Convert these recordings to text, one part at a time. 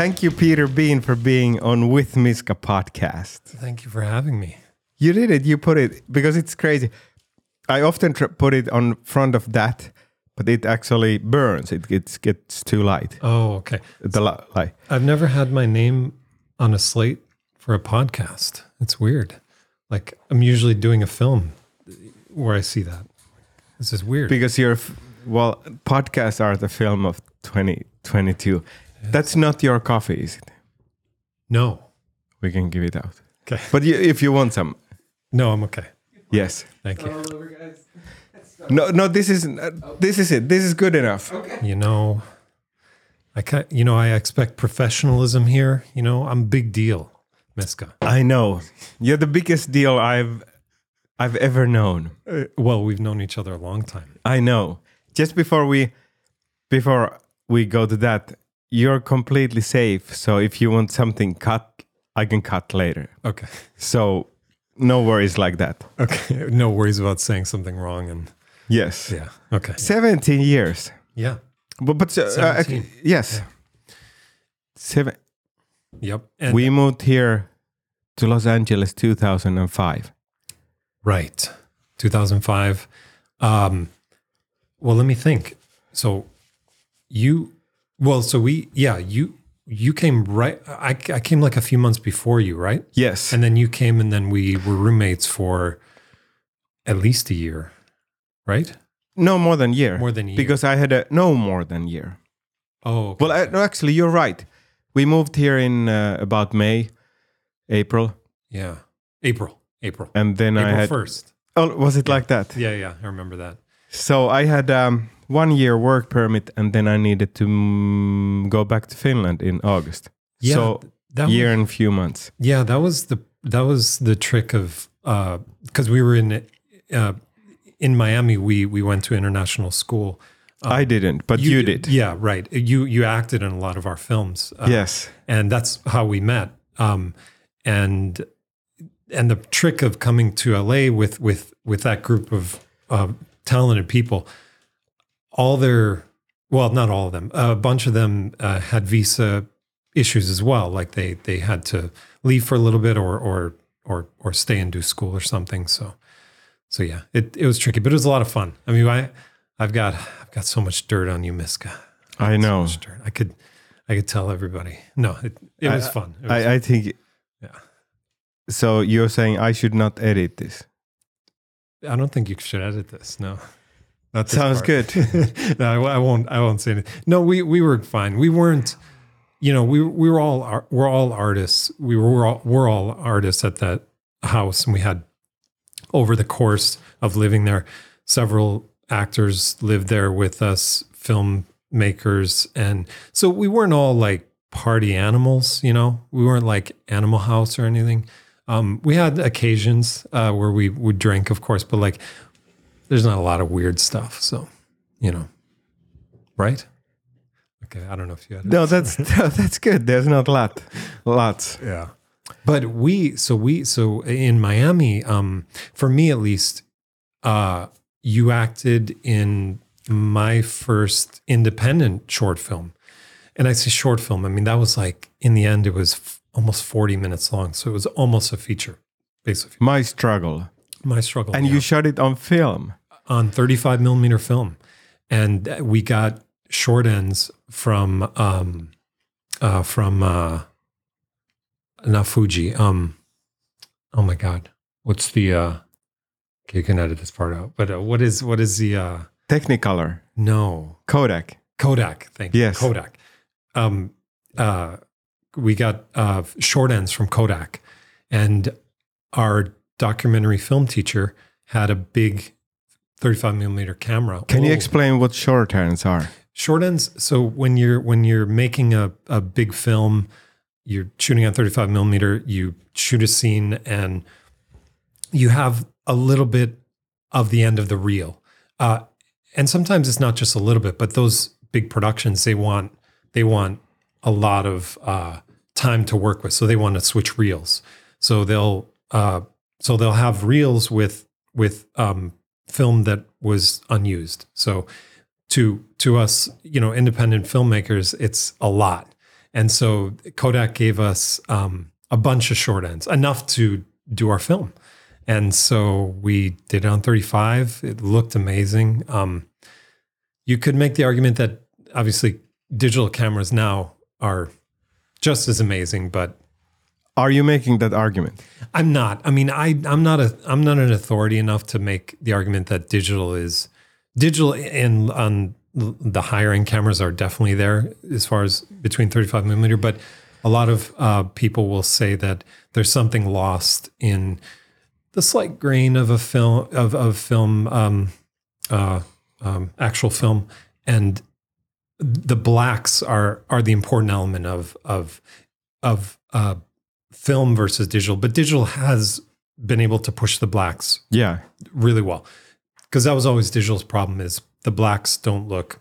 Thank you, Peter Bean, for being on With Miska podcast. Thank you for having me. You did it. You put it because it's crazy. I often tr- put it on front of that, but it actually burns. It gets gets too light. Oh, okay. The li- light. I've never had my name on a slate for a podcast. It's weird. Like I'm usually doing a film where I see that. This is weird. because you're well podcasts are the film of 2022 that's not your coffee is it no. we can give it out Okay. but you, if you want some No, I'm okay. yes Thank you. no no this is uh, this is it this is good enough Okay. You know, I can you know, I expect professionalism here. You know, I'm big deal, Miska. i know you're the biggest deal i've i've ever known Uh, well, we've known each other a long time. i know just before we before we go to that you're completely safe so if you want something cut i can cut later Okay. so no worries like that Okay. No worries about saying something wrong and yes yeah. Okay. 17 years Yeah. But, but uh, uh, 17. yes, seven. Yep. And we moved here to Los Angeles 2005. Right. 2005. Um, well, let me think. So you, well, so we, yeah, you, you came right. I, I came like a few months before you, right? Yes, And then you came and then we were roommates for at least a year, right? no more than year. More than a year. because I had a no more than year. Oh, okay. Well, I, no, actually, you're right. We moved here in uh, about May, April, yeah. April, April, and then I April had. 1st. Oh, was it like that? Yeah. Yeah. I remember that. So I had um, one year work permit, and then I needed to mm, go back to Finland in August. Yeah. so that year and few months. Yeah, that was the that was the trick of because we were in uh, in Miami. We we went to international school. I didn't, but you, did. Yeah, right. You you acted in a lot of our films. uh, Yes. and that's how we met. Um, and and the trick of coming to LA with with with that group of uh, talented people, all their well, not all of them, a bunch of them uh, had visa issues as well. Like they they had to leave for a little bit or or or or stay and do school or something. So so yeah, it it was tricky, but it was a lot of fun. I mean, I I've got I've got so much dirt on you, Miska. I know. So. I could I could tell everybody. No, it it was fun. It was I, I think. Yeah. So you're saying I should not edit this? I don't think you should edit this. No, Not Sounds good. no, I, I won't. I won't say anything. No, we we were fine. We weren't. You know, we we were all we're all artists. We were we're all, we're all artists at that house, and we had over the course of living there, several actors lived there with us, filmmakers, and so we weren't all like party animals. You know, we weren't like Animal House or anything. Um, we had occasions uh, where we would drink, of course, but like, there's not a lot of weird stuff. So, you know, right? Okay, I don't know if you had. no, that's no, that's good. There's not a lot, lots. Yeah. But we so we so in Miami, um, for me at least, uh, you acted in my first independent short film. And I say short film, I mean that was like in the end it was f- almost 40 minutes long. So it was almost a feature, basically. My struggle, My struggle. and yeah. you shot it on film. On 35 millimeter film. And we got short ends from um uh from uh not Fuji. Um oh my god. What's the uh okay, you can edit this part out. But uh, what is what is the uh Technicolor, no Kodak. Kodak, thank you. Yes. Kodak. Um uh we got uh short ends from Kodak and our documentary film teacher had a big 35 millimeter camera. Can you Oh. explain what short ends are? short ends so when you're when you're making a, a big film you're shooting on 35 millimeter you shoot a scene and you have a little bit of the end of the reel uh, and sometimes it's not just a little bit but those big productions they want they want a lot of uh, time to work with so they want to switch reels so they'll uh, so they'll have reels with with um, film that was unused so to to us, you know, independent filmmakers, it's a lot. And so Kodak gave us um, a bunch of short ends, enough to do our film. And so we did it on 35. It looked amazing. Um, you could make the argument that obviously digital cameras now are just as amazing, but Are you making that argument? I'm not. I mean, I I'm not a I'm not an authority enough to make the argument that digital is digital and on the higher end cameras are definitely there as far as between 35 millimeter, but a lot of uh, people will say that there's something lost in the slight grain of a film of of film um, uh, um, actual film and the blacks are are the important element of of of uh, film versus digital, but digital has been able to push the blacks Yeah. really well because that was always digital's problem is the blacks don't look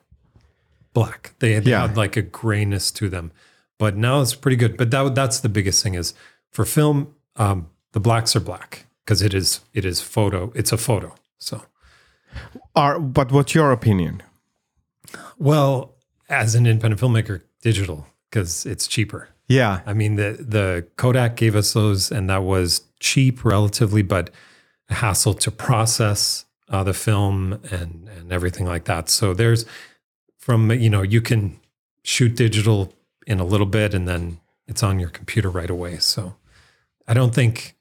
black. They, they Yeah. had like a grayness to them, but now it's pretty good. But that that's the biggest thing is for film, um, the blacks are black because it is it is photo. It's a photo. So Are but what's your opinion? well, as an independent filmmaker, digital because it's cheaper. Yeah. I mean, the the Kodak gave us those, and that was cheap relatively, but a hassle to process uh, the film and and everything like that. So there's from you know you can shoot digital in a little bit, and then it's on your computer right away. So I don't think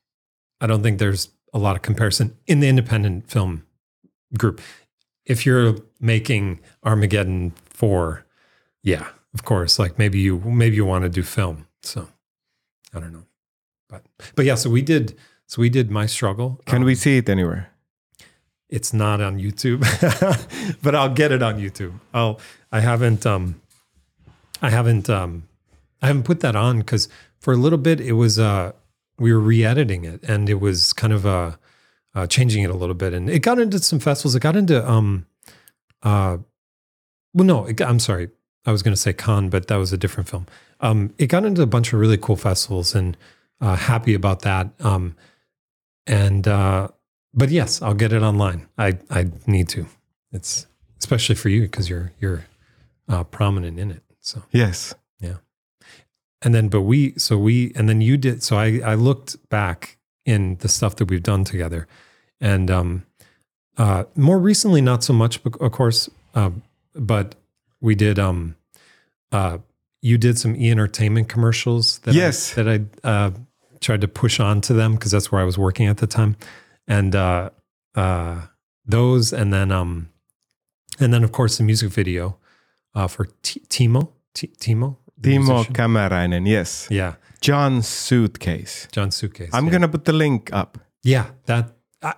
I don't think there's a lot of comparison in the independent film group. If you're making Armageddon four, yeah, of course. Like maybe you maybe you want to do film. So I don't know, but but yeah. So we did. So we did my struggle. Can Um, we see it anywhere? It's not on YouTube, but I'll get it on YouTube. I'll. I haven't. Um. I haven't. Um. I haven't put that on because for a little bit it was. Uh. We were re-editing it, and it was kind of uh, uh changing it a little bit, and it got into some festivals. It got into um. Uh. Well, no. It I'm sorry. I was going to say Cannes, but that was a different film. Um, it got into a bunch of really cool festivals, and uh, happy about that. Um, and uh, but yes, I'll get it online. I I need to. It's especially for you because you're you're uh, prominent in it. So Yes. Yeah. And then but we so we and then you did so I I looked back in the stuff that we've done together, and um, uh, more recently not so much, of course, uh, but we did um, uh, you did some e entertainment commercials that Yes. I, that I uh, tried to push on to them because that's where I was working at the time, and uh, uh, those and then um, and then of course the music video uh, for T- Timo T- Timo Timo. Kamarainen. Yes. Yeah, John's suitcase. John Suitcase. I'm yeah. gonna put the link up. Yeah, that I,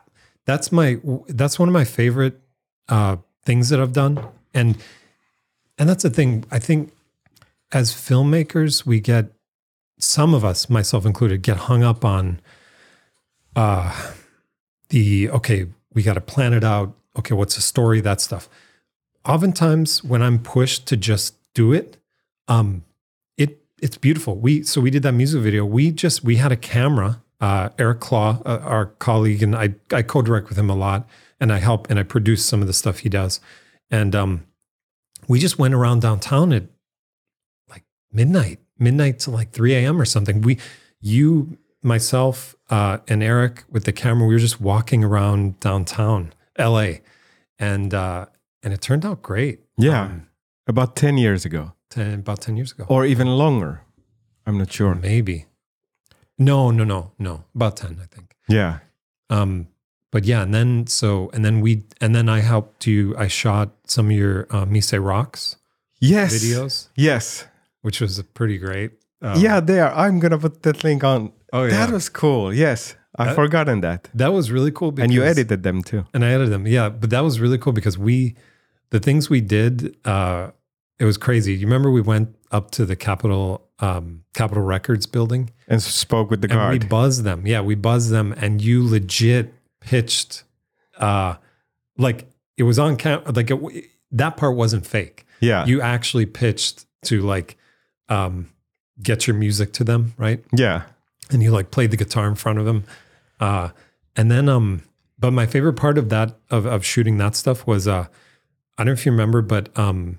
that's my that's one of my favorite uh, things that I've done, and and that's the thing. I think as filmmakers, we get some of us, myself included, get hung up on uh, the okay. We got to plan it out. Okay, what's the story? That stuff. Oftentimes, when I'm pushed to just do it, um, it it's beautiful. We so we did that music video. We just we had a camera. Uh, Eric Claw, uh, our colleague, and I I co-direct with him a lot, and I help and I produce some of the stuff he does. And um, we just went around downtown at midnight, midnight to like 3 a.m. or something. We, you, myself, uh, and Eric with the camera, we were just walking around downtown LA, and uh, and it turned out great. Yeah. Um, About 10 years ago. 10, about 10 years ago. Or even longer. I'm not sure. Maybe. No, no, no, no. About 10, I think. Yeah. Um, but yeah, and then so and then we and then I helped you. I shot some of your uh, Mise Rocks Yes. videos, Yes. Which was pretty great. Um, yeah, there. I'm gonna put that link on. Oh yeah. That was cool. Yes. I've forgotten that. that was really cool. Because, And you edited them too. and I edited them. Yeah, but that was really cool because we, the things we did, uh, it was crazy. You remember we went up to the Capitol, um, Capitol Records building, And spoke with the and we guard. buzzed them. Yeah, we buzzed them, and you legit pitched, uh, like it was on cam. Like it, that part wasn't fake. yeah. You actually pitched to like, um, get your music to them, right? yeah. and you like played the guitar in front of them. Uh, and then, um, but my favorite part of that, of, of shooting that stuff was, uh, I don't know if you remember, but, um,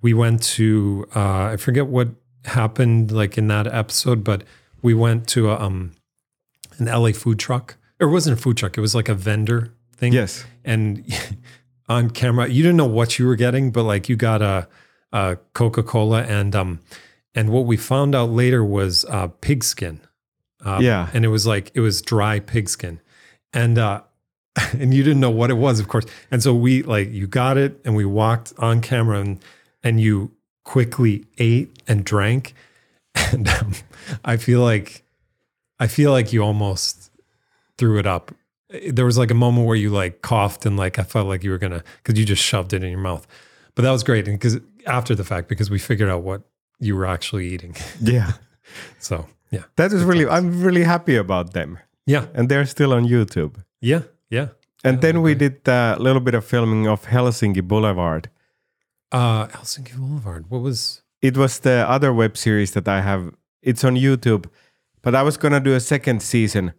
we went to, uh, I forget what, happened like in that episode, but we went to a, um an LA food truck. Or it wasn't a food truck, it was like a vendor thing. Yes. And on camera, you didn't know what you were getting, but like you got a, a Coca-Cola and um and what we found out later was uh pigskin. Uh, Yeah. And it was like it was dry pigskin. And uh and you didn't know what it was, of course. And so we like you got it and we walked on camera and and you quickly ate and drank. And um, I feel like I feel like you almost threw it up. There was like a moment where you like coughed and like I felt like you were gonna because you just shoved it in your mouth. But that was great and because after the fact because we figured out what you were actually eating. Yeah. So yeah, That is really, I'm really happy about them. yeah, And they're still on YouTube. yeah, yeah. And then we did a little bit of filming of Helsinki Boulevard. Uh, Helsinki Boulevard. What was? It was the other web series that I have. It's on YouTube, but I was gonna do a second season,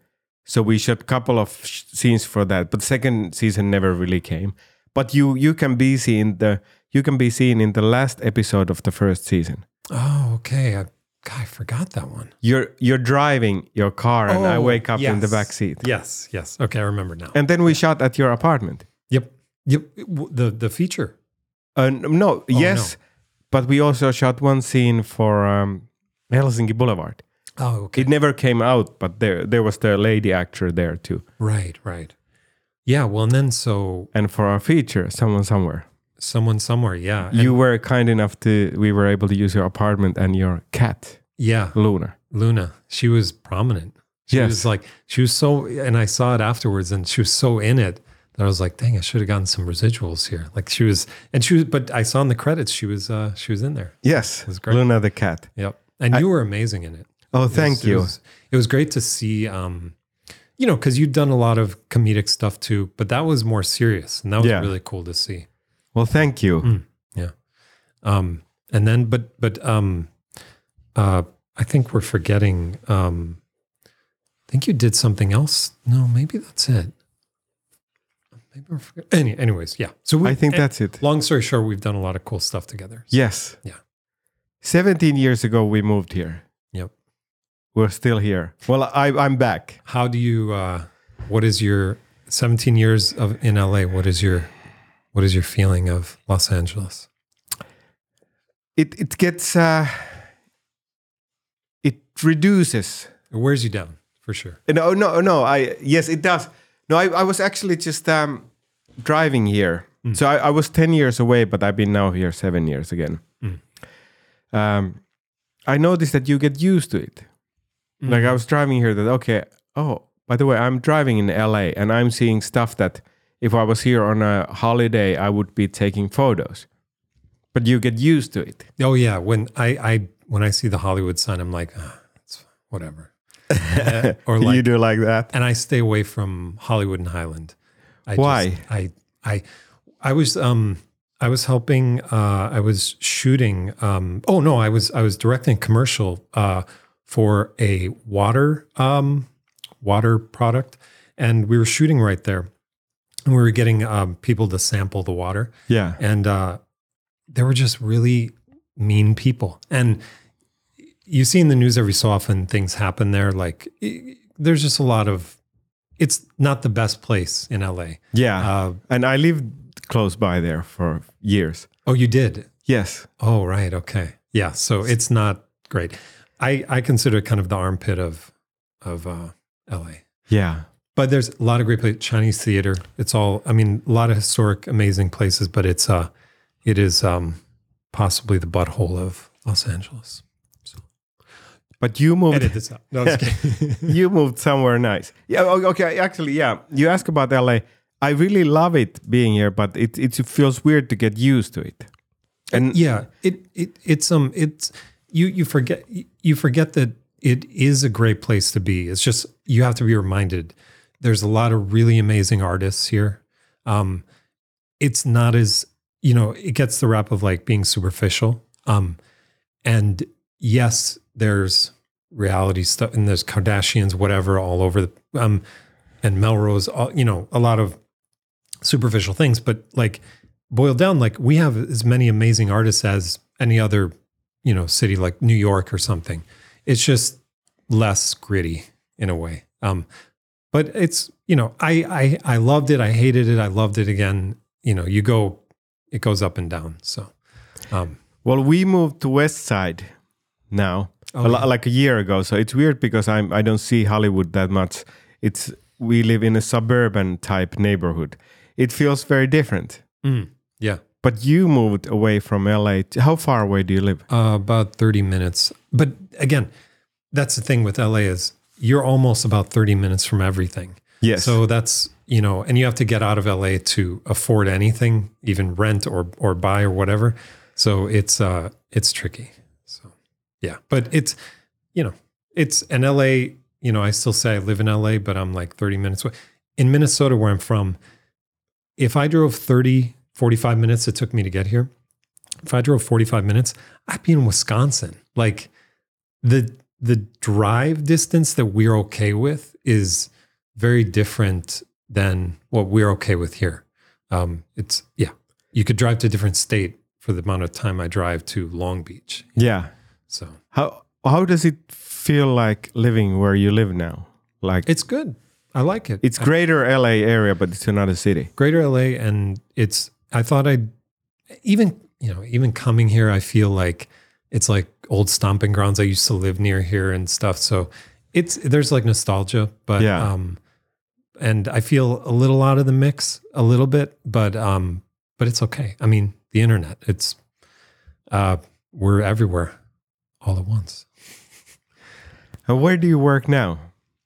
so we shot a couple of sh- scenes for that. But second season never really came. But you you can be seen the you can be seen in the last episode of the first season. Oh, okay. I, God, I forgot that one. You're you're driving your car, and I Oh, wake up in the back seat. Yes, yes. Okay, I remember now. And then we shot at your apartment. Yep, yep. The the feature. Uh, no, yes, but we also shot one scene for um, Helsinki Boulevard. Oh, okay. It never came out, but there there was the lady actor there too. right, right. Yeah. Well, and then so And for our feature, someone somewhere, someone somewhere. Yeah. and- you were kind enough to. We were able to use your apartment and your cat, yeah. Luna. Luna. She was prominent. She Yes. was like she was so, and I saw it afterwards, and she was so in it that I was like, dang, I should have gotten some residuals here. Like she was, and she was, but I saw in the credits she was uh she was in there. Yes, It was great. Luna the cat. Yep. And you were amazing in it. Oh, It was- thank it you. was- It was great to see, um, you know, because you'd done a lot of comedic stuff too, but that was more serious, and that was Yeah. really cool to see. Well, thank you. Mm. Um, and then, but but um, uh, I think we're forgetting. Um, I think you did something else. No, maybe that's it. Maybe we're forgetting. Any, anyways, yeah. So we, I think eh, that's it. long story short, we've done a lot of cool stuff together. So, Yes. Yeah. Seventeen years ago, we moved here. Yep. We're still here. Well, I, I'm back. How do you? Uh, what is your 17 years of in LA? What is your what is your feeling of Los Angeles? It it gets uh, it reduces It wears you down for sure. No, no, no. I yes, it does. No, I, I was actually just um, driving here. So I, I was ten years away, but I've been now here seven years again. Mm. Um, I noticed that you get used to it. Like I was driving here. That okay. Oh, by the way, I'm driving in LA, and I'm seeing stuff that if I was here on a holiday, I would be taking photos. But you get used to it. Oh yeah, when I I when I see the Hollywood sign, I'm like, ah, it's whatever. Uh, or like, you do like that. and I stay away from Hollywood and Highland. I Why? Just, I I I was um I was helping. Uh, I was shooting. Um, oh no, I was I was directing a commercial uh, for a water um, water product, and we were shooting right there, we were getting um, people to sample the water Yeah. and uh, they were just really mean people. And you see in the news every so often things happen there. Like i- there's just a lot of. It's not the best place in LA. Yeah. Uh, and I lived close by there for years. oh, you did. Yes. Oh, right. Okay. Yeah. So it's not great. I I consider it kind of the armpit of of uh, LA. Yeah. But there's a lot of great places. Chinese theater. It's all. I mean, a lot of historic, amazing places. But it's uh, it is um, possibly the butthole of Los Angeles. But you moved Edit this out. No, I'm just kidding. you moved somewhere nice. Yeah, okay, actually, yeah. You ask about LA. I really love it being here, but it it feels weird to get used to it. And yeah, it it it's um it's you you forget you forget that it is a great place to be. It's just you have to be reminded. There's a lot of really amazing artists here. Um, it's not as you know it gets the rap of like being superficial. Um, and yes, there's reality stuff and there's Kardashians, whatever, all over the um, and Melrose. All, you know, a lot of superficial things, but like boiled down, like we have as many amazing artists as any other you know city like New York or something. It's just less gritty in a way. Um, but it's you know I I I loved it. I hated it. I loved it again. You know, you go, it goes up and down. So, um, Well, we moved to West Side now, Oh, a like a year ago. So it's weird because I'm I don't see Hollywood that much. It's we live in a suburban type neighborhood. It feels very different. mm, yeah, But you moved away from LA. How far away do you live? uh, about thirty minutes. But again, that's the thing with LA is you're almost about thirty minutes from everything. Yes. So that's you know, and you have to get out of LA to afford anything, even rent or or buy or whatever. So it's uh it's tricky. So yeah, but it's you know it's in LA. You know, I still say I live in LA, but I'm like 30 minutes away. In Minnesota, where I'm from, if I drove 30, 45 minutes, it took me to get here. If I drove 45 minutes, I'd be in Wisconsin. Like the the drive distance that we're okay with is very different than what we're okay with here. Um, it's yeah, you could drive to a different state for the amount of time I drive to Long Beach. yeah. So How how does it feel like living where you live now? Like it's good. I like it. it's greater LA area, but it's another city. greater LA, and it's. I thought I'd even you know even coming here, I feel like it's like old stomping grounds. I used to live near here and stuff, so it's there's like nostalgia, but Yeah. um, and I feel a little out of the mix, a little bit, but um, but it's okay. I mean, the internet, it's uh, we're everywhere, all at once. And where do you work now?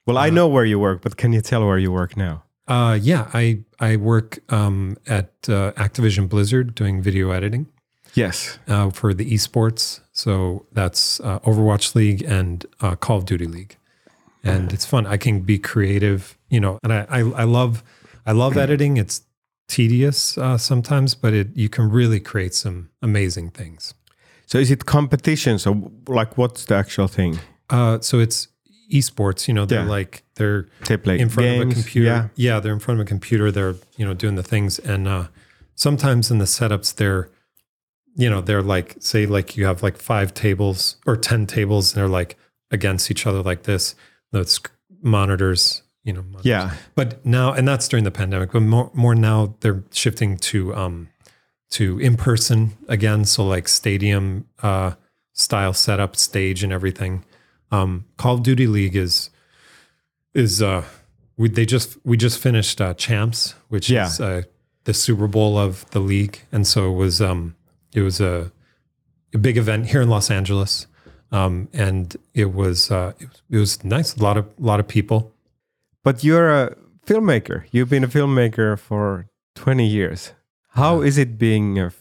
Well, I know where you work, but can you tell where you work now? Uh, yeah, I I work um, at uh, Activision Blizzard doing video editing. Yes. uh, for the esports. So that's uh, Overwatch League and uh, Call of Duty League, and it's fun. I can be creative, you know, and I I, I love I love editing. It's tedious uh, sometimes, but it you can really create some amazing things. So is it competition? So like, what's the actual thing? Uh, so it's esports. You know, they're Yeah. like they're They play in front of a games, computer. Yeah. yeah. they're in front of a computer. They're you know doing the things, and uh, sometimes in the setups they're, you know, they're like say like you have like five tables or ten tables, and they're like against each other like this. Those monitors, you know. monitors. Yeah. But now, and that's during the pandemic. But more more now, they're shifting to um to in person again. So like stadium uh style setup, stage, and everything. Um, Call of Duty League is is uh we they just we just finished uh, champs, which Yeah. is uh, the Super Bowl of the league, and so it was um it was a, a big event here in Los Angeles, um and it was uh it was, it was nice, a lot of a lot of people. But you're a filmmaker. You've been a filmmaker for 20 years. How is it being a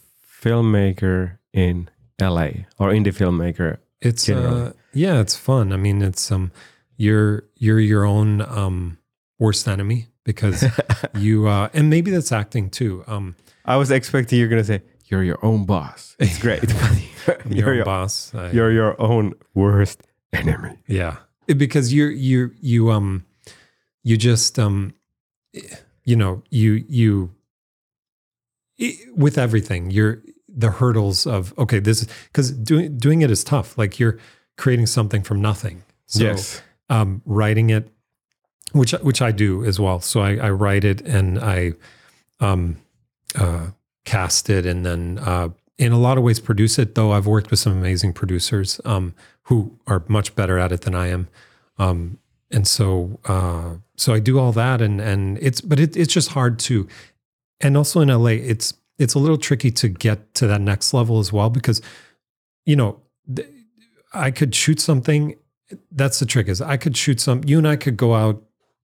filmmaker in LA or indie filmmaker? It's uh, yeah, it's fun. I mean, it's um, you're you're your own um worst enemy because you uh, and maybe that's acting too. Um, I was expecting you're going to say, you're your own boss. It's great. but your you're, own your, boss. I- you're your own worst enemy. yeah, It- because you're you you um you just um you know you you with everything you're the hurdles of okay this because doing doing it is tough like you're creating something from nothing so yes. um, writing it, which which I do as well. So I, I write it and I um, uh, cast it, and then uh, in a lot of ways produce it. Though I've worked with some amazing producers um, who are much better at it than I am, um, and so uh, so I do all that, and and it's but it, it's just hard to, and also in LA, it's it's a little tricky to get to that next level as well because, you know. th- I could shoot something that's the trick is I could shoot some you and I could go out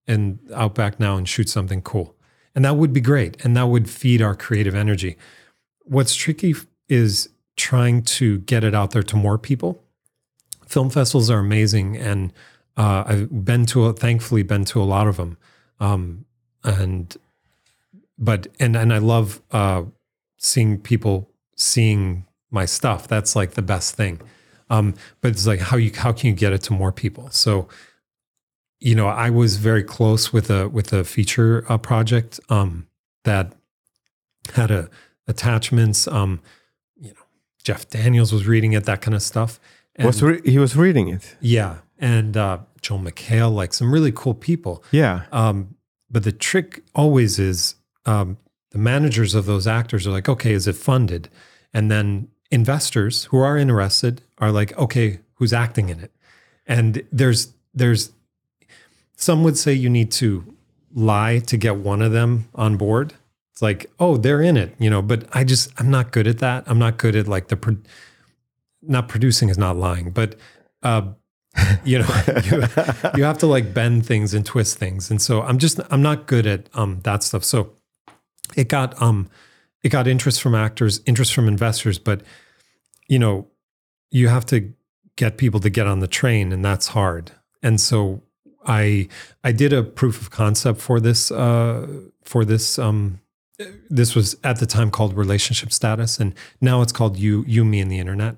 and out back now and shoot something cool. And that would be great. And that would feed our creative energy. What's tricky is trying to get it out there to more people. Film festivals are amazing. And uh, I've been to, a, thankfully, been to a lot of them. Um, and, but, and, and I love uh, seeing people seeing my stuff. That's like the best thing. Um, but it's like how you how can you get it to more people? So, you know, I was very close with a with a feature uh, project um, that had a attachments. Um, you know, Jeff Daniels was reading it, that kind of stuff. And, Was re- he was reading it? yeah, and uh, Joel McHale, like some really cool people. Yeah. Um, but the trick always is um, the managers of those actors are like, okay, is it funded? And then investors who are interested are like, okay, who's acting in it? And there's there's some would say you need to lie to get one of them on board. It's like, oh, they're in it, you know. But I just I'm not good at that. I'm not good at like the pro- not producing is not lying, but uh, you know you, you have to like bend things and twist things and so i'm just i'm not good at um that stuff so it got um it got interest from actors interest from investors but you know you have to get people to get on the train and that's hard and so i i did a proof of concept for this uh for this um this was at the time called relationship status and now it's called you you me and the internet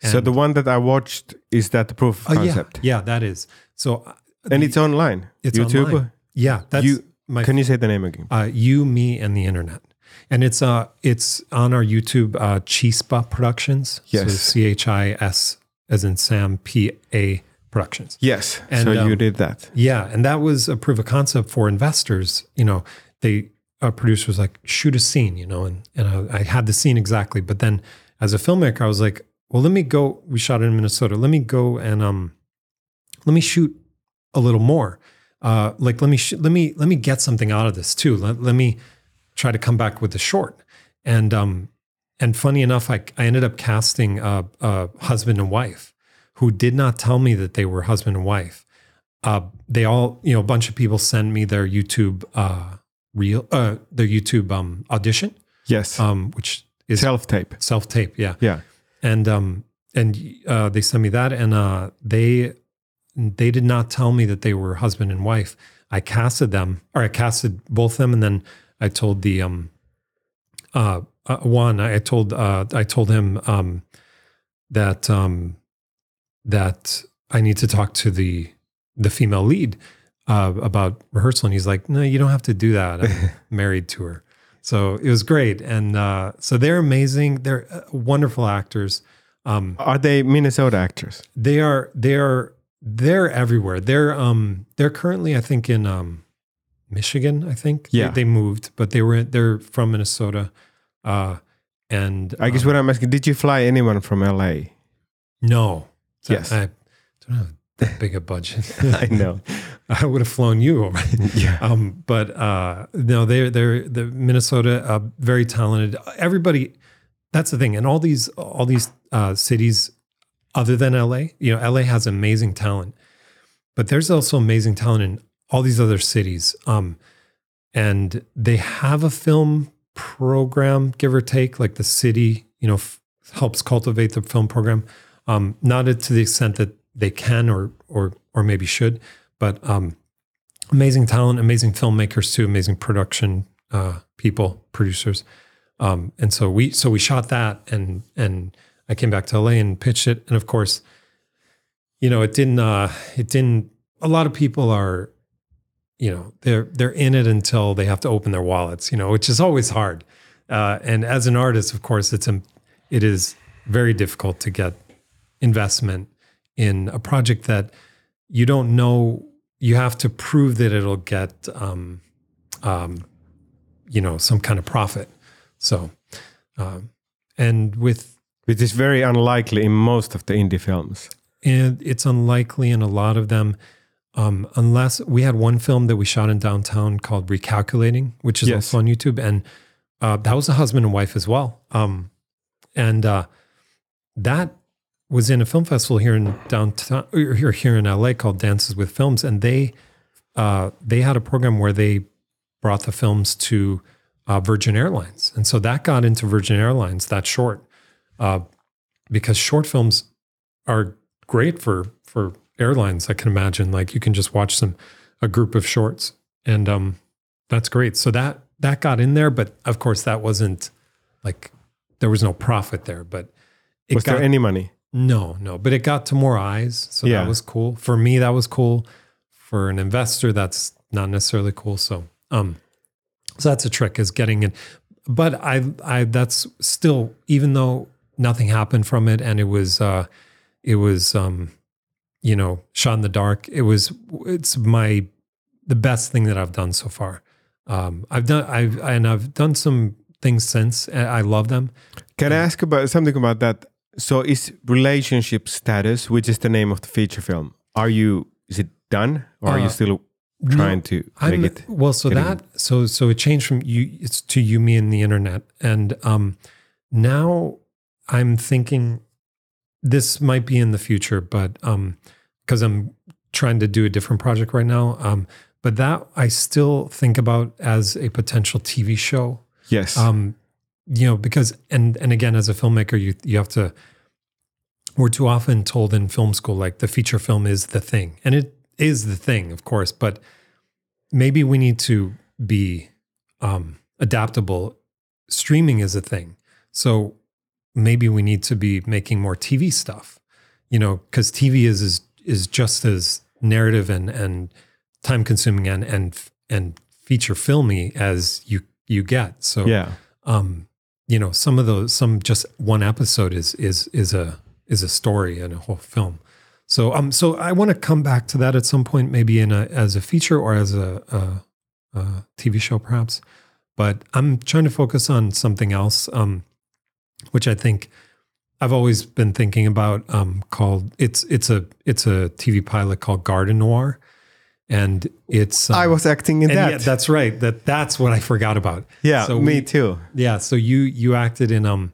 so the one that I watched is that the proof of Oh, yeah, concept, yeah that is so uh, and it's online. It's YouTube. online. Yeah, that's You- my Can you say the name again? uh, you, me, and the internet, and it's uh it's on our YouTube uh, Chispa Productions. so Yes. C H I S as in Sam P A Productions. Yes. And, so you um, did that. Yeah, and that was a proof of concept for investors. You know, they a producer was like, shoot a scene, you know, and and I, I had the scene exactly, but then as a filmmaker, I was like, well, let me go. We shot it in Minnesota. Let me go and um, let me shoot a little more. Uh, like let me sh- let me let me get something out of this too. Let, let me try to come back with the short. And um, and funny enough, I I ended up casting a, a husband and wife who did not tell me that they were husband and wife. Uh, they all, you know, a bunch of people send me their YouTube uh, real, uh, their YouTube um, audition, Yes. um, which is Self tape. self tape. Yeah, Yeah. and um, and uh, they sent me that, and uh, they they did not tell me that they were husband and wife. I casted them, or I casted both of them, and then I told the um, uh, uh one, I told uh, I told him um, that um, that I need to talk to the the female lead uh, about rehearsal, and he's like, "No, you don't have to do that. I'm married to her." So it was great, and uh, so they're amazing. They're uh, wonderful actors. Um, Are they Minnesota actors? they are they are they're everywhere. They're um they're currently I think in um Michigan. I think They- Yeah. they, moved, but they were they're from Minnesota. Uh, and I guess um, what I'm asking, did you fly anyone from LA? no, So Yes. I don't have that big a budget. I know. I would have flown you over. Yeah. Um, but uh, no, they're they're the Minnesota, uh, very talented. Everybody, that's the thing, and all these all these uh, cities, other than LA, you know, LA has amazing talent, but there's also amazing talent in all these other cities. Um, and they have a film program, give or take, like the city, you know, f- helps cultivate the film program. Um, not to the extent that they can or or or maybe should, but um, amazing talent, amazing filmmakers too, amazing production uh, people, producers. Um, and so we so we shot that, and and I came back to LA and pitched it, and of course, you know, it didn't uh, it didn't. A lot of people are, you know, they're they're in it until they have to open their wallets, you know, which is always hard. Uh, and as an artist, of course, it's a, it is very difficult to get investment in a project that you don't know you have to prove that it'll get um, um, you know some kind of profit so um, and with Which is very unlikely in most of the indie films. and it's unlikely in a lot of them um, unless we had one film that we shot in downtown called recalculating which is Yes. also on youtube and uh, that was a husband and wife as well um, and uh, that was in a film festival here in downtown here here in LA called Dances with Films, and they uh, they had a program where they brought the films to uh, Virgin Airlines, and so that got into Virgin Airlines that short uh, because short films are great for for airlines. I can imagine like you can just watch some a group of shorts, and um, that's great. So that that got in there, but of course that wasn't like there was no profit there, but it Was got there any money? No, no, but it got to more eyes. So Yeah. that was cool. For me, that was cool. For an investor, that's not necessarily cool. So, um, so that's a trick is getting in. But I, I, that's still, even though nothing happened from it, and it was uh, it was um, you know shot in the dark. It was it's my the best thing that I've done so far. Um, I've done I've and I've done some things since. and I love them. Can I ask about something about that? So is relationship status, which is the name of the feature film, are you is it done or are you Uh, still trying to make I'm, it? well so that so so it changed from you it's to you me and the internet and um now i'm thinking this might be in the future but um because i'm trying to do a different project right now um but that i still think about as a potential tv show Yes. um you know because and and again as a filmmaker you you have to we're too often told in film school like the feature film is the thing and it is the thing of course but maybe we need to be um adaptable streaming is a thing so maybe we need to be making more tv stuff you know because tv is is is just as narrative and and time consuming and and and feature filmy as you you get so yeah. um you know some of those some just one episode is is is a is a story and a whole film. So um so i want to come back to that at some point maybe in a as a feature or as a, a, a tv show perhaps. But i'm trying to focus on something else um which i think i've always been thinking about um called it's it's a it's a tv pilot called garden noir and it's I um, was acting in that. yeah, that's right that that's what i forgot about yeah, so me we- too. yeah, so you you acted in um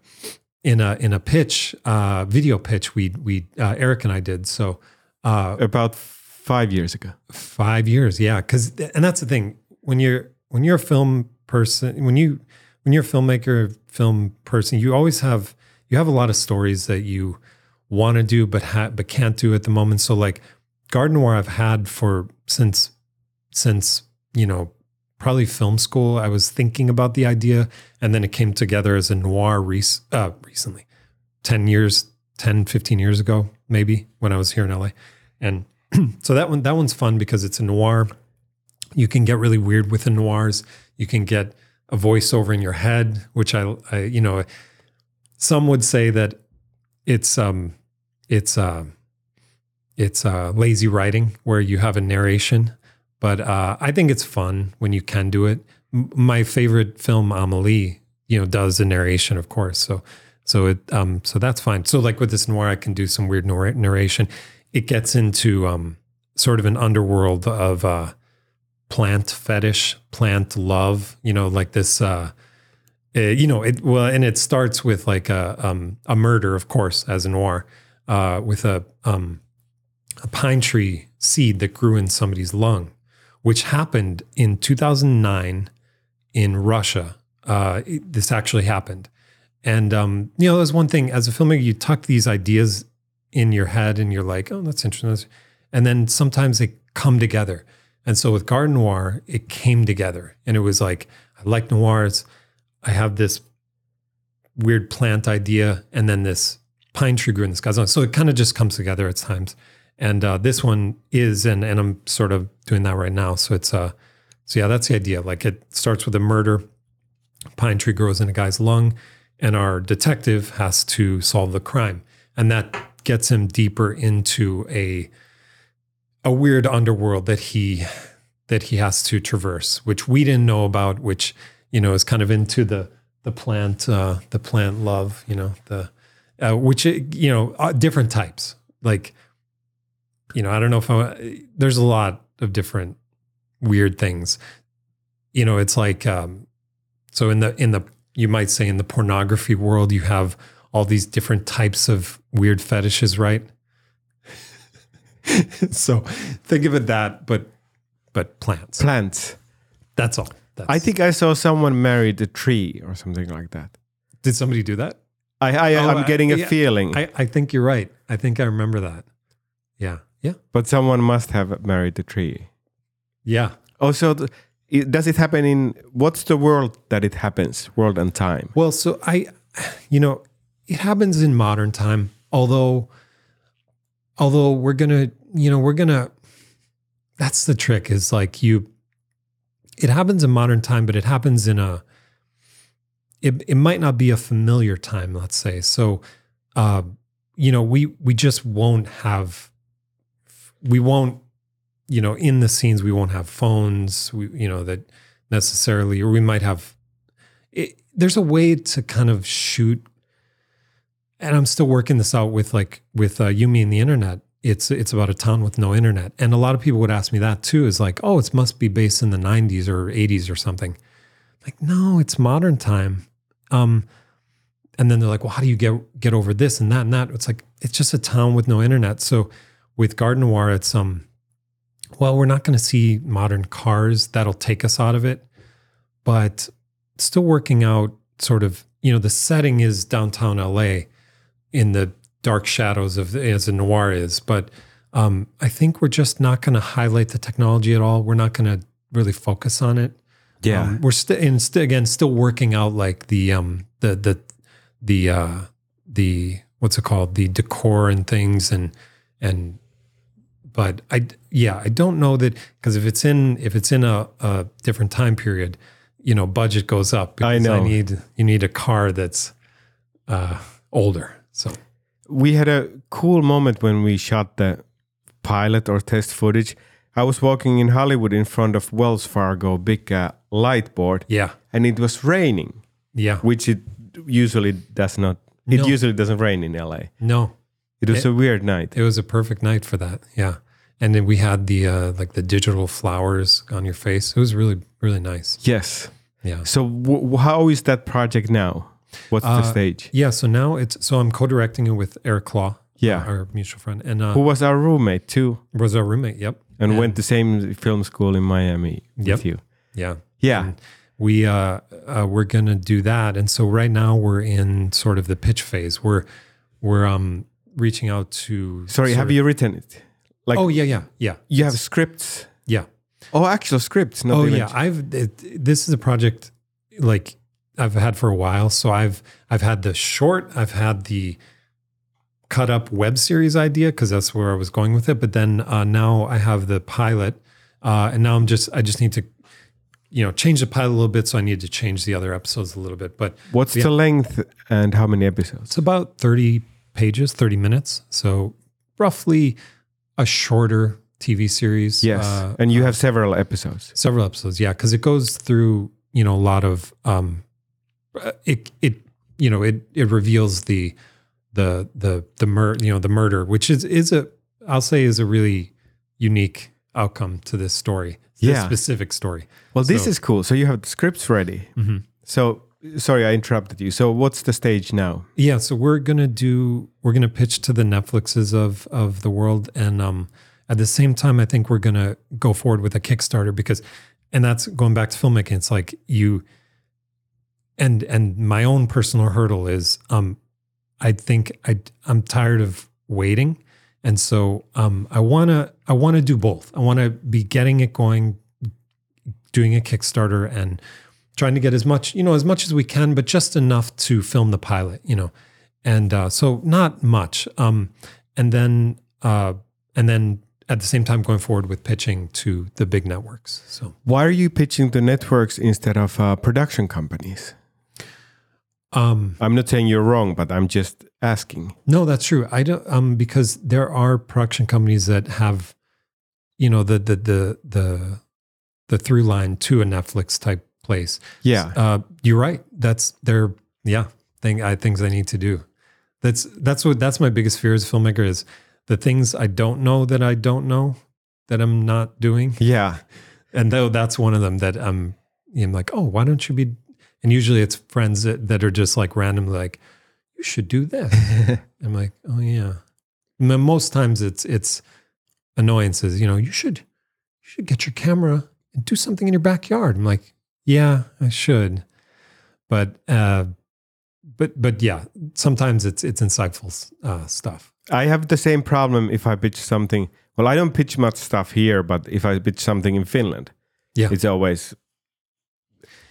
in a in a pitch uh video pitch we we uh, Eric and I did. So uh About five years ago. 5 years, yeah, cuz and that's the thing when you're when you're a film person when you when you're a filmmaker, film person, you always have you have a lot of stories that you want to do but ha- but can't do at the moment. So like Garden Noir I've had for since since, you know, probably film school. I was thinking about the idea and then it came together as a noir rec- uh, recently, 10 years, 10, 15 years ago, maybe when I was here in LA. And so that one, that one's fun because it's a noir. You can get really weird with the noirs. You can get a voiceover in your head, which I, I you know, some would say that it's, um, it's, uh, it's uh, lazy writing where you have a narration but uh, I think it's fun when you can do it. M- my favorite film, Amelie, you know, does a narration, of course. So, so it, um, so that's fine. So, like with this noir, I can do some weird narr- narration. It gets into um, sort of an underworld of uh, plant fetish, plant love. You know, like this. Uh, uh, you know, it well, and it starts with like a um, a murder, of course, as a noir, uh, with a um, a pine tree seed that grew in somebody's lung which happened in 2009 in Russia. Uh, it- this actually happened. And, um, you know, there's one thing as a filmmaker, you tuck these ideas in your head and you're like, oh, that's interesting. And then sometimes they come together. And so with Garden Noir, it came together. And it was like, I like noirs. I have this weird plant idea. And then this pine tree grew in the sky. So it kind of just comes together at times and uh, this one is and and i'm sort of doing that right now. So it's uh so yeah that's the idea. Like it starts with a murder. Pine tree grows in a guy's lung and our detective has to solve the crime. And that gets him deeper into a a weird underworld that he that he has to traverse which we didn't know about which you know is kind of into the the plant uh the plant love you know the uh, which you know uh, different types. Like you know, I don't know if I, there's a lot of different weird things. You know, it's like um, so in the in the you might say in the pornography world, you have all these different types of weird fetishes, right? so think of it that, but but plants. Plants. That's all. That's, I think I saw someone married a tree or something like that. did somebody do that? I, I Oh, I'm I- getting a yeah. feeling, I I think you're right. I think I remember that. Yeah. Yeah. but someone must have married the tree. Yeah. Also, it, does it happen in what's the world that it happens? World and time. Well, so I, you know, it happens in modern time. Although, although we're gonna, you know, we're gonna. That's the trick. Is like you. It happens in modern time, but it happens in a. it, it might not be a familiar time, let's say. So, uh, you know, we we just won't have, we won't, you know, in the scenes we won't have phones. We, you know, that necessarily, or we might have. It, there's a way to kind of shoot, and I'm still working this out with like with uh, Yumi and the internet. It's it's about a town with no internet, and a lot of people would ask me that too. Is like, oh, it must be based in the 90s or 80s or something. Like, no, it's modern time. Um, and then they're like, well, how do you get get over this and that and that? It's like it's just a town with no internet. So with Garden Noir, it's um, well, we're not going to see modern cars that'll take us out of it, but still working out sort of you know the setting is downtown LA in the dark shadows of as a noir is, but um, I think we're just not going to highlight the technology at all. We're not going to really focus on it. Yeah. Um, we're still and st- again still working out like the um the the the uh the what's it called the decor and things and and but I yeah I don't know that because if it's in if it's in a, a different time period you know budget goes up I because know. need you need a car that's uh older so we had a cool moment when we shot the pilot or test footage. I was walking in Hollywood in front of Wells Fargo big uh, light board, yeah and it was raining, yeah which it usually does not. It No. usually doesn't rain in LA. no It was a weird night. It was a perfect night for that. Yeah. And then we had the uh like the digital flowers on your face. It was really really nice. Yes. Yeah. So w- how is that project now? What's the Uh, stage? Yeah, so now it's so I'm co-directing it with Eric Claw, Yeah. our mutual friend, and uh Who was our roommate too, was our roommate. Yep. and went to same film school in Miami Yep. with you. Yeah. Yeah. And we uh, uh we're gonna do that. And so right now we're in sort of the pitch phase. We're we're um reaching out to Sorry, have of- you written it? Like Oh yeah, yeah, yeah. you have scripts? Yeah. Oh, actual scripts. Not oh yeah i've it, this is a project like i've had for a while so i've i've had the short i've had the cut up web series idea because that's where i was going with it but then uh, now i have the pilot uh, and now i'm just i just need to you know change the pilot a little bit so i need to change the other episodes a little bit but What's Yeah. the length and how many episodes? it's about 30 pages 30 minutes so roughly a shorter tv series Yes, uh, and you have several episodes. Several episodes, yeah, because it goes through you know a lot of um, uh, it it you know it it reveals the the the the mur you know the murder, which is is a I'll say is a really unique outcome to this story, this Yeah. specific story. Well, this So- is cool. So you have the scripts ready. Mhm. So sorry, I interrupted you. So what's the stage now? Yeah, so we're gonna do we're gonna pitch to the Netflixes of of the world, and um, at the same time, I think we're gonna go forward with a Kickstarter because, and that's going back to filmmaking. It's like you, and and my own personal hurdle is um, I think I I'm tired of waiting, and so um, I wanna I wanna do both. I wanna be getting it going, doing a Kickstarter and trying to get as much, you know, as much as we can, but just enough to film the pilot, you know. And uh, so not much. Um, and then uh, and then at the same time going forward with pitching to the big networks. So Why are you pitching to networks instead of uh, production companies? um, I'm not saying you're wrong, but I'm just asking. no, that's true. I don't um, because there are production companies that have, you know, the the the the the through line to a Netflix type place. Yeah. Uh, you're right. That's their yeah thing. I things I need to do. That's that's what that's my biggest fear as a filmmaker is the things I don't know that I don't know that I'm not doing. Yeah. And though that's one of them that I'm I'm like, oh, why don't you be? And usually it's friends that, that are just like randomly like, you should do this. I'm like, oh yeah. And most times it's it's annoyances. You know, you should you should get your camera and do something in your backyard. I'm like, yeah, I should, but uh, but but yeah, sometimes it's it's insightful uh, stuff. I have the same problem if I pitch something. Well, I don't pitch much stuff here, but if I pitch something in Finland, Yeah. it's always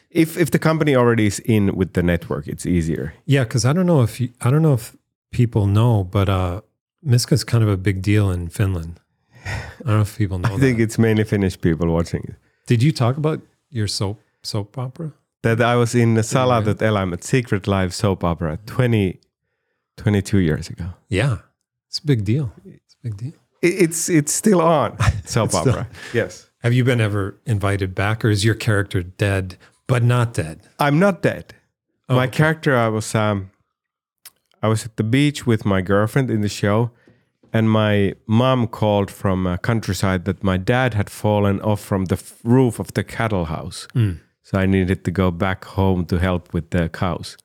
if if the company already is in with the network, it's easier. Yeah, because I don't know if you, I don't know if people know, but uh, Miska's kind of a big deal in Finland. I don't know if people know. I think it's mainly Finnish people watching it. Did you talk about your soap soap opera? that I was in Salatut elämät Secret Life soap opera 20, 22 years ago. Yeah, it's a big deal. It's a big deal. It's it's still on soap It's still- opera. Yes, Have you been ever invited back, or is your character dead but not dead? I'm not dead. Oh, my okay. character, I was um, I was at the beach with my girlfriend in the show, and my mom called from a countryside that my dad had fallen off from the f- roof of the cattle house. Mm. So I needed to go back home to help with the cows.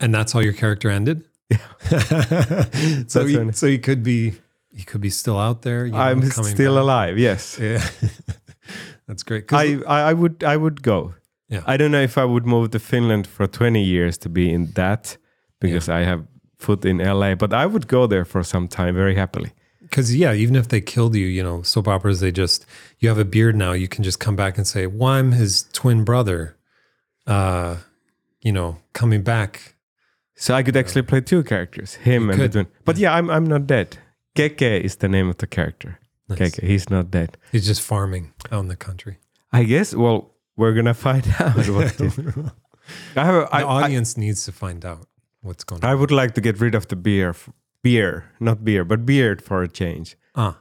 And that's how your character ended. Yeah. so he, when- so he could be he could be still out there. you know, I'm still back. alive. Yes, Yeah, that's great. I, I I would I would go. Yeah. I don't know if I would move to Finland for 20 years to be in that because I have foot in LA, but I would go there for some time very happily. Because yeah, even if they killed you, you know, soap operas they just you have a beard now, you can just come back and say, "Well, I'm his twin brother," uh, you know, coming back. So I could actually play two characters, him You and could. the twin. But yeah, I'm I'm not dead. Keke is the name of the character. Nice. Keke, he's not dead. He's just farming out in the country. I guess. Well, we're gonna find out. What. I have. A, I, the audience needs to find out what's going I, on. I would like to get rid of the beer, beer, not beer, but beard for a change. Ah,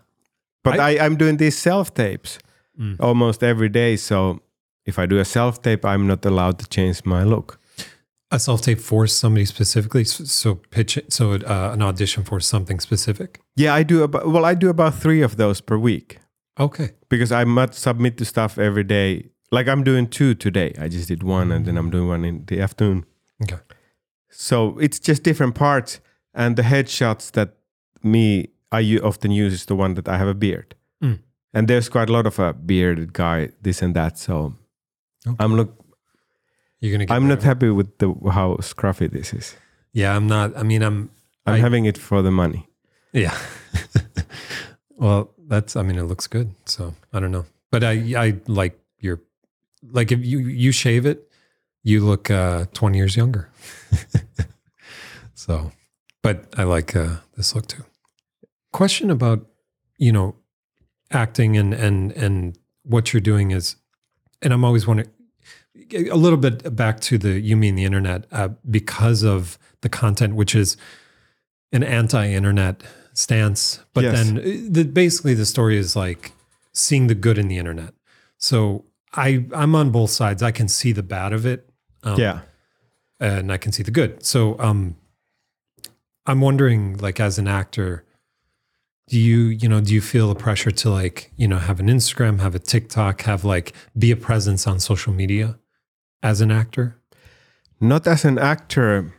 But I- I, I'm doing these self tapes Mm. almost every day. So if I do a self tape, I'm not allowed to change my look. a self tape for somebody specifically. So, so pitch it. So uh, an audition for something specific. Yeah, I do about. Well, I do about three of those per week Okay. because I must submit to stuff every day. Like I'm doing two today. I just did one, and then I'm doing one in the afternoon. Okay. So it's just different parts, and the headshots that me I often use is the one that I have a beard, Mm. and there's quite a lot of a bearded guy, this and that. So Okay. I'm look. You're gonna. Get I'm not happy with the how scruffy this is. Yeah, I'm not. I mean, I'm. I'm I- having it for the money. Yeah. well, that's. I mean, it looks good. So I don't know, but I I like your like if you you shave it, you look uh 20 years younger. so, but I like uh this look too. Question about you know acting and and and what you're doing is, and I'm always wondering a little bit back to the you mean the internet uh, because of the content, which is an anti-internet stance. But Yes. then uh, the, basically the story is like seeing the good in the internet. So I I'm on both sides. I can see the bad of it. Um, yeah. and I can see the good. So um I'm wondering like as an actor do you you know do you feel the pressure to like you know have an Instagram, have a TikTok, have like be a presence on social media as an actor? Not as an actor,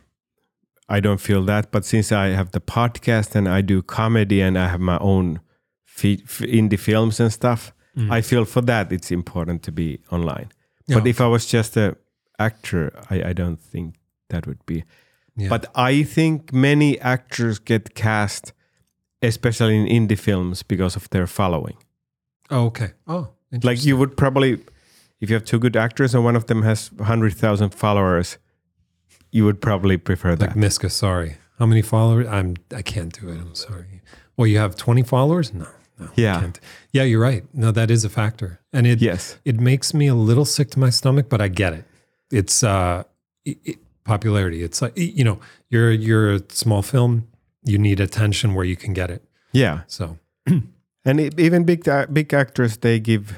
I don't feel that. But since I have the podcast and I do comedy and I have my own fe- f- indie films and stuff, Mm. I feel for that it's important to be online. Yeah. But if I was just a actor, I, I don't think that would be. Yeah. But I think many actors get cast, especially in indie films, because of their following. oh, okay. Oh, Like you would probably, if you have two good actors and one of them has 100,000 followers, you would probably prefer that. like Miska, sorry. How many followers? I'm I can't do it. I'm sorry. Well, you have 20 followers? No. No. Yeah. can't. Yeah, you're right. No, that is a factor. And it yes. it makes me a little sick to my stomach, but I get it. It's uh it, it- popularity. It's like you know, you're you're a small film, you need attention where you can get it. Yeah. So And e- even big uh, big actors, they give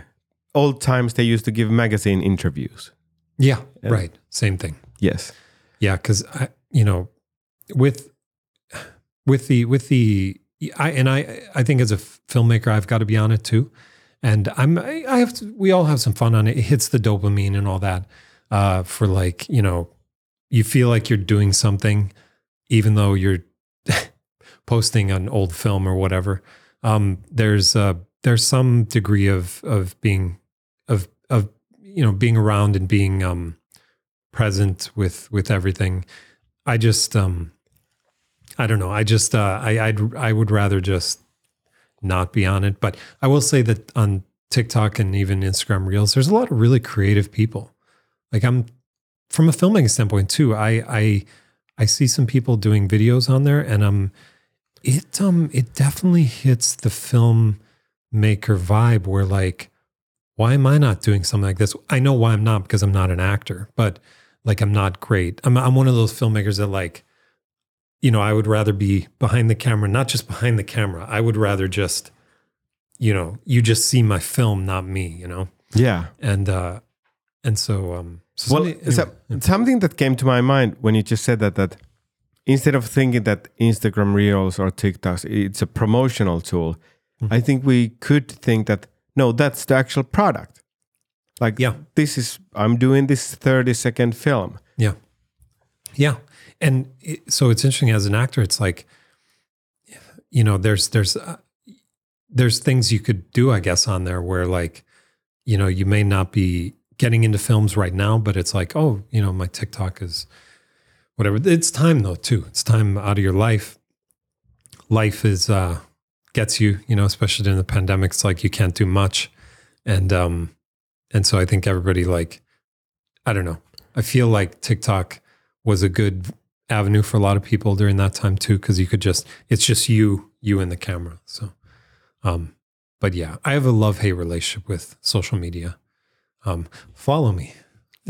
old times. They used to give magazine interviews. yeah, right. Same thing. Yes. Yeah, because I you know, with with the with the I and I I think as a filmmaker I've got to be on it too, and I'm I, I have to, we all have some fun on it. It hits the dopamine and all that uh, for like you know, you feel like you're doing something, even though you're posting an old film or whatever. Um, there's uh, there's some degree of of being of of you know being around and being um, present with with everything. I just um I don't know. I just uh I I'd I would rather just not be on it. But I will say that on TikTok and even Instagram Reels, there's a lot of really creative people. Like I'm from a filmmaking standpoint too. I I I see some people doing videos on there and um it um it definitely hits the film maker vibe where like why am I not doing something like this? I know why I'm not because I'm not an actor, but like I'm not great. I'm I'm one of those filmmakers that like, you know, I would rather be behind the camera, not just behind the camera. I would rather just, you know, you just see my film, not me, you know? Yeah. And uh and so um so Well, somebody- so- something that came to my mind when you just said that that instead of thinking that Instagram Reels or TikToks it's a promotional tool, Mm-hmm. I think we could think that no, that's the actual product. Like Yeah. this is I'm doing this 30 second film. Yeah. Yeah. And it, so it's interesting as an actor, it's like, you know, there's, there's, uh, there's things you could do, I guess, on there where like, you know, you may not be getting into films right now, but it's like, oh, you know, my TikTok is whatever. It's time though, too. It's time out of your life. Life is, uh, gets you, you know, especially during the pandemic. It's like you can't do much. And, um, and so I think everybody like, I don't know. I feel like TikTok was a good avenue for a lot of people during that time too, because you could just it's just you, you and the camera. So um, but yeah, I have a love hate relationship with social media. Um, follow me.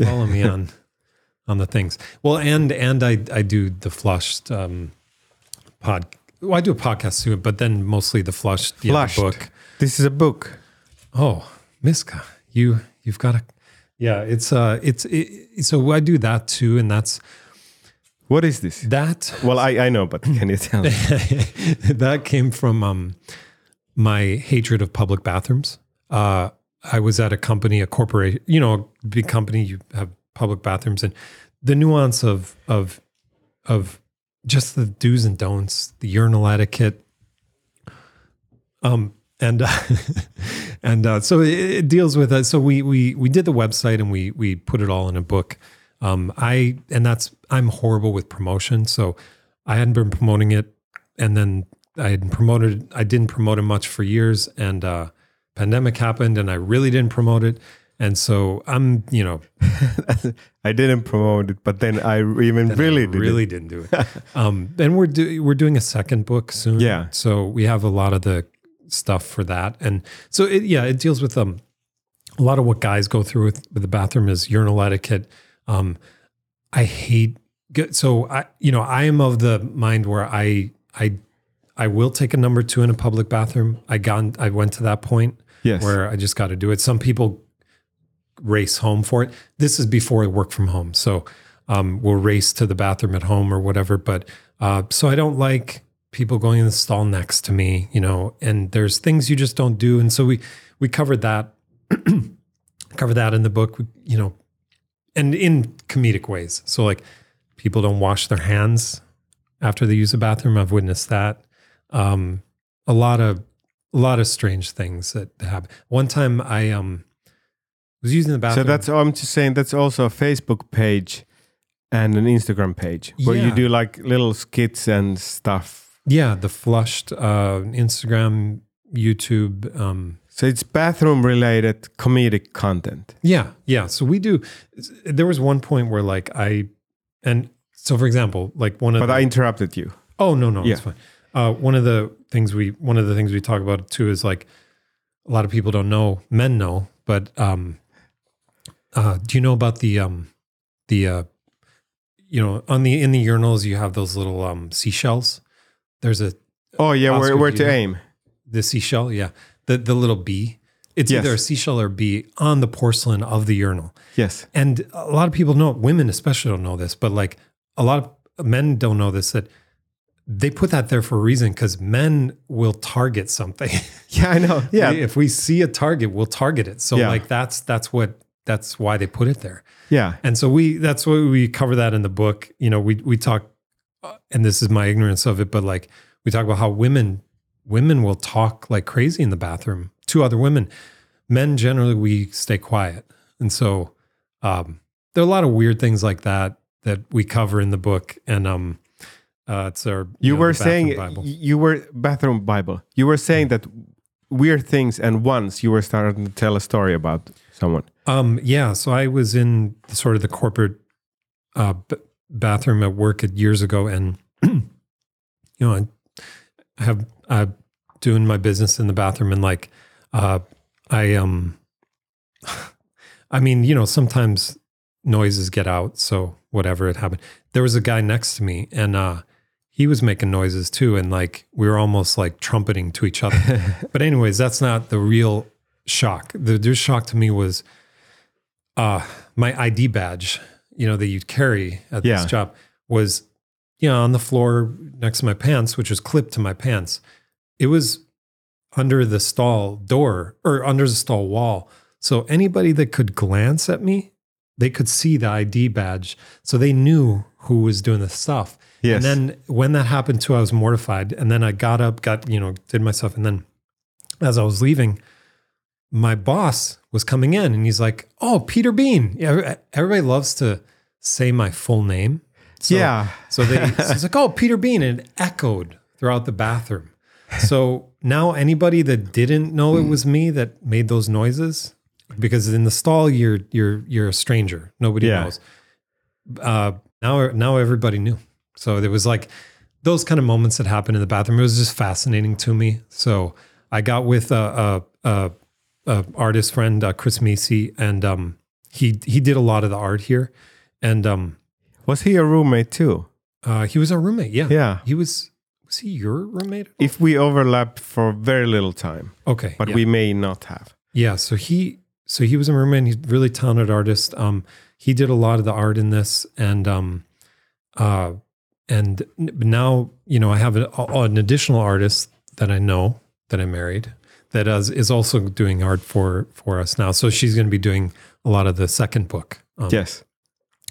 Follow me on on the things. Well, and and I I do the flushed um pod well, I do a podcast too, but then mostly the flushed, yeah, the Flushed. book. This is a book. Oh, Miska, you you've got a yeah. It's uh, it's it, so I do that too, and that's What is this? that Well, I, I know, but can you tell? me? that came from um, my hatred of public bathrooms. Uh, I was at a company, a corporation, you know, a big company. You have public bathrooms, and the nuance of of of just the do's and don'ts, the urinal etiquette. Um, and uh, and uh, so it, it deals with it. So we we we did the website and we we put it all in a book. Um, I and that's I'm horrible with promotion, so I hadn't been promoting it, and then I had promoted. I didn't promote it much for years, and uh, pandemic happened, and I really didn't promote it. And so I'm, you know, I didn't promote it, but then I even really I did. really didn't do it. um, and we're do, we're doing a second book soon. Yeah. So we have a lot of the stuff for that, and so it, yeah, it deals with um a lot of what guys go through with, with the bathroom is urinal etiquette. Um, I hate get- so I you know I am of the mind where I I I will take a number two in a public bathroom. I got I went to that point Yes. where I just got to do it. Some people race home for it. This is before I work from home, so um, we'll race to the bathroom at home or whatever. But uh, so I don't like people going in the stall next to me, you know. And there's things you just don't do, and so we we covered that, cover that in the book, you know, and in comedic ways. So like people don't wash their hands after they use a bathroom. I've witnessed that. Um, a lot of a lot of strange things that happen. One time I um was using the bathroom. so that's I'm just saying that's also a Facebook page and an Instagram page where you do like little skits and stuff. yeah, the flushed uh Instagram, YouTube, um So it's bathroom related comedic content. Yeah, yeah. So we do. There was one point where like I, and so for example, like one of But the, I interrupted you. oh no no Yeah. it's fine. Uh, one of the things we one of the things we talk about too is like a lot of people don't know men know, but um, uh, do you know about the um the uh, you know on the in the urinals you have those little um seashells. There's a Oh yeah, Oscar, where, where to know? aim? the seashell, yeah, the the little bee. It's Yes. either a seashell or bee on the porcelain of the urinal. Yes. And a lot of people know, women especially don't know this, but like a lot of men don't know this that they put that there for a reason because men will target something. Yeah, I know. Yeah. if we see a target, we'll target it. So Yeah. like that's that's what that's why they put it there. Yeah. And so we that's why we cover that in the book. You know, we we talk, uh, and this is my ignorance of it, but like we talk about how women women will talk like crazy in the bathroom to other women. Men generally we stay quiet, and so um, there are a lot of weird things like that that we cover in the book. And um, uh, it's our You know, were saying Bible. you were bathroom Bible. You were saying that weird things, and once you were starting to tell a story about someone. Um, yeah. So I was in sort of the corporate uh, b- bathroom at work at years ago, and you know, I have uh, doing my business in the bathroom, and like uh, I um I mean, you know, sometimes noises get out, so whatever it happened. There was a guy next to me, and uh, he was making noises too, and like we were almost like trumpeting to each other. but anyways, that's not the real shock. The, real shock to me was uh, my ID badge, you know, that you'd carry at Yeah. this job, was you know on the floor next to my pants, which was clipped to my pants. It was under the stall door or under the stall wall. So anybody that could glance at me, they could see the ID badge. So they knew who was doing the stuff. Yes. And then when that happened too, I was mortified. And then I got up, got, you know, did myself. And then as I was leaving, my boss was coming in and he's like, Oh, Peter Bean. Yeah, everybody loves to say my full name. So, yeah. so they so it's like, oh, Peter Bean, and it echoed throughout the bathroom. So now anybody that didn't know it was me that made those noises, because in the stall you're you're you're a stranger. Nobody Yeah. knows. Uh now now everybody knew. So there was like those kind of moments that happened in the bathroom. It was just fascinating to me. So I got with a a, a, a artist friend, uh, Chris Macy, and um he he did a lot of the art here. And um Was he a roommate too? uh, he was our roommate. Yeah. Yeah. He was. Was he your roommate? If we overlapped for very little time, Okay. but yeah. we may not have. Yeah. So he. So he was a roommate. He's a really talented artist. Um, he did a lot of the art in this, and um, uh, and now you know I have a, a- an additional artist that I know that I married that is, is also doing art for for us now. So she's going to be doing a lot of the second book. Um, Yes.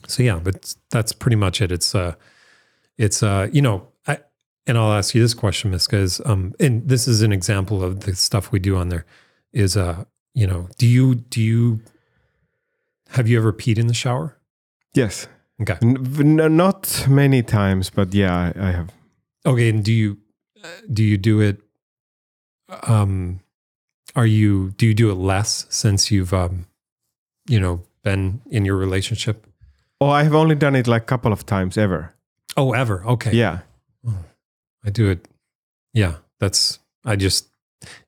So yeah, but that's pretty much it. It's uh it's uh you know, I and I'll ask you this question, Miska, is um and this is an example of the stuff we do on there is uh you know, do you do you have you ever peed in the shower? Yes. Okay. N- n- not many times, but yeah, I, I have. Okay, and do you do you do it um are you do you do it less since you've um you know been in your relationship? Oh, I have only done it like a couple of times ever. Oh, ever. Okay. Yeah. I do it. Yeah, that's I just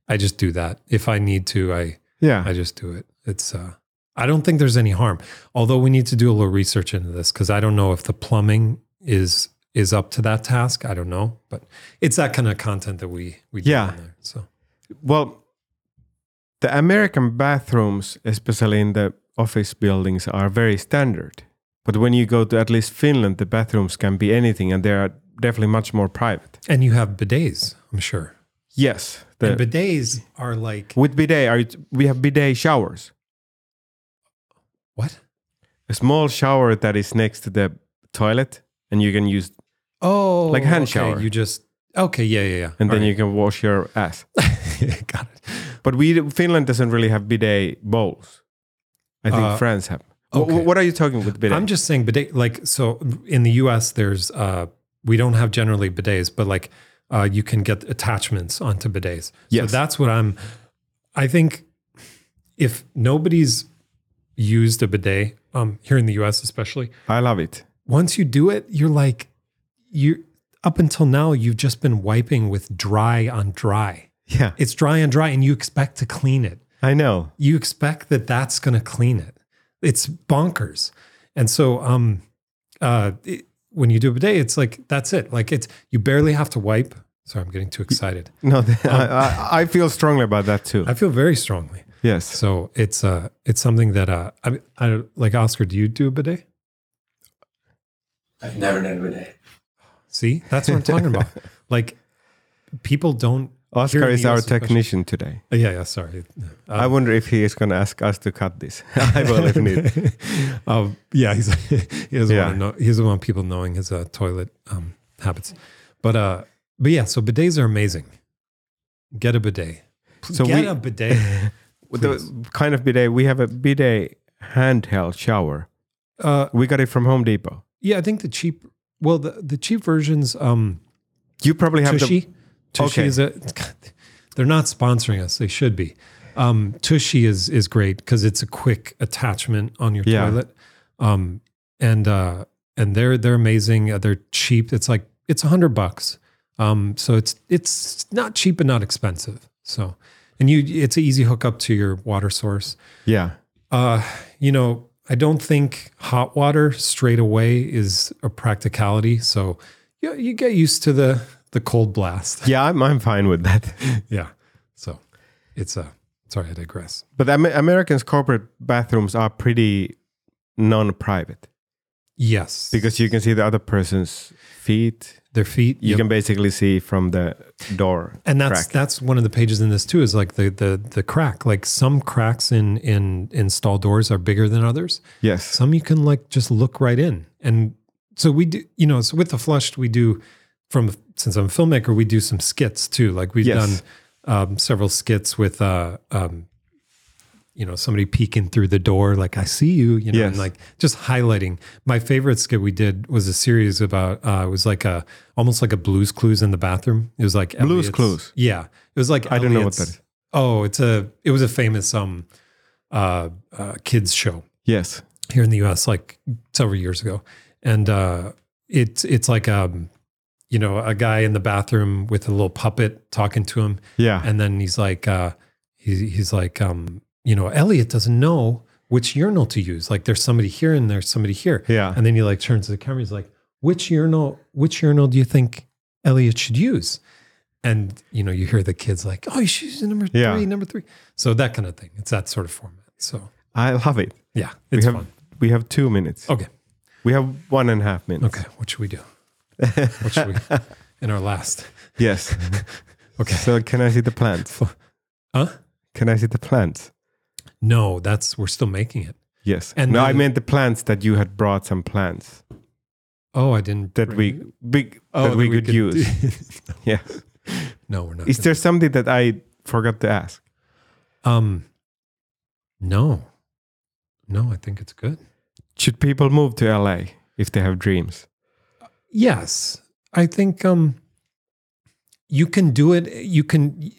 I just do that. If I need to, I Yeah. I just do it. It's uh I don't think there's any harm. Although we need to do a little research into this cuz I don't know if the plumbing is is up to that task. I don't know, but it's that kind of content that we we do Yeah. there. So Well, the American bathrooms, especially in the office buildings, are very standard. But when you go to at least Finland, the bathrooms can be anything and they are definitely much more private. and you have bidets, I'm sure. Yes. The, and bidets are like with bidet, are you, we have bidet showers. What? A small shower that is next to the toilet and you can use, Oh, Like a hand okay, shower. You just okay, yeah, yeah, yeah. and then All you can wash your ass. got it. But we Finland doesn't really have bidet bowls. I think Uh, France have. Okay. What are you talking with bidet? I'm just saying bidet. Like so, in the U.S., there's uh, we don't have generally bidets, but like uh, you can get attachments onto bidets. Yes. So that's what I'm. I think if nobody's used a bidet um, here in the U.S., especially I love it. once you do it, you're like you. Up until now, you've just been wiping with dry on dry. Yeah, It's dry on dry, and you expect to clean it I know. you expect that that's going to clean it. It's bonkers. And so, um, uh, it- when you do a bidet, it's like that's it. Like it's you barely have to wipe. Sorry, I'm getting too excited. No, I, I, I feel strongly about that too. I feel very strongly. Yes. So it's uh, it's something that uh, I, I like. Oscar, do you do a bidet? I've never done a bidet. See, that's what I'm talking about. Like people don't. Oscar is our US question. technician today. Uh, yeah, yeah. Sorry. I wonder if he is going to ask us to cut this. I will if need. um, yeah, he's he doesn't Yeah. want to know. He doesn't want people knowing his uh, toilet um, habits. But uh, but yeah, so bidets are amazing. Get a bidet. So Get we- a bidet. With the kind of bidet, we have a bidet handheld shower. Uh, We got it from Home Depot. yeah, I think the cheap. Well, the the cheap versions. Um, You probably have Tushy. the. Tushy Okay. is a. They're not sponsoring us. They should be. Um, Tushy is is great because it's a quick attachment on your Yeah. toilet. Um, and uh, and they're they're amazing. Uh, they're cheap. It's like it's a hundred bucks. Um, so it's it's not cheap and not expensive. So and you it's an easy hookup to your water source. Yeah. Uh, you know, I don't think hot water straight away is a practicality. So you, you get used to the the cold blast. Yeah, I'm, I'm fine with that. Yeah. So it's a sorry, I digress. But Americans' corporate bathrooms are pretty non-private Yes. because you can see the other person's feet. their feet. You yep. can basically see from the door. and that's crack. that's one of the pages in this too is like the the the crack. Like some cracks in in in stall doors are bigger than others. yes. Some you can like just look right in. And so we do, you know, so with the flushed, we do from since I'm a filmmaker, we do some skits too. Like we've Yes. done um, several skits with uh um you know somebody peeking through the door like i see you you know Yes. and like just highlighting my favorite skit we did was a series about uh it was like a almost like a blues clues in the bathroom it was like Blues Elliot's- Clues? yeah it was like I don't know what Elliot's- that is. oh it's a it was a famous um uh, uh kids show Yes. here in the US like several years ago. And uh it's it's like um you know, a guy in the bathroom with a little puppet talking to him Yeah. and then he's like uh he's he's like um you know, Elliot doesn't know which urinal to use. Like there's somebody here and there's somebody here. Yeah. And then he like turns to the camera he's like, "Which urinal which urinal do you think Elliot should use?" And you know, you hear the kids like, "Oh, you should use number Yeah. 3, number 3." So that kind of thing. It's that sort of format. So, I love it. yeah, We it's have fun. we have two minutes. Okay. We have one and a half minutes. Okay, what should we do? What should we in our last? Yes. Okay. So can I see the plants? Huh? Can I see the plants? No, that's we're still making it. Yes. And no, I then- meant the plants that you had brought some plants Oh, I didn't. that we big Oh, that we could use. yeah. no, we're not. Is there something that I forgot to ask? Um, no, no. I think it's good. Should people move to LA if they have dreams? Yes, I think um, you can do it. You can.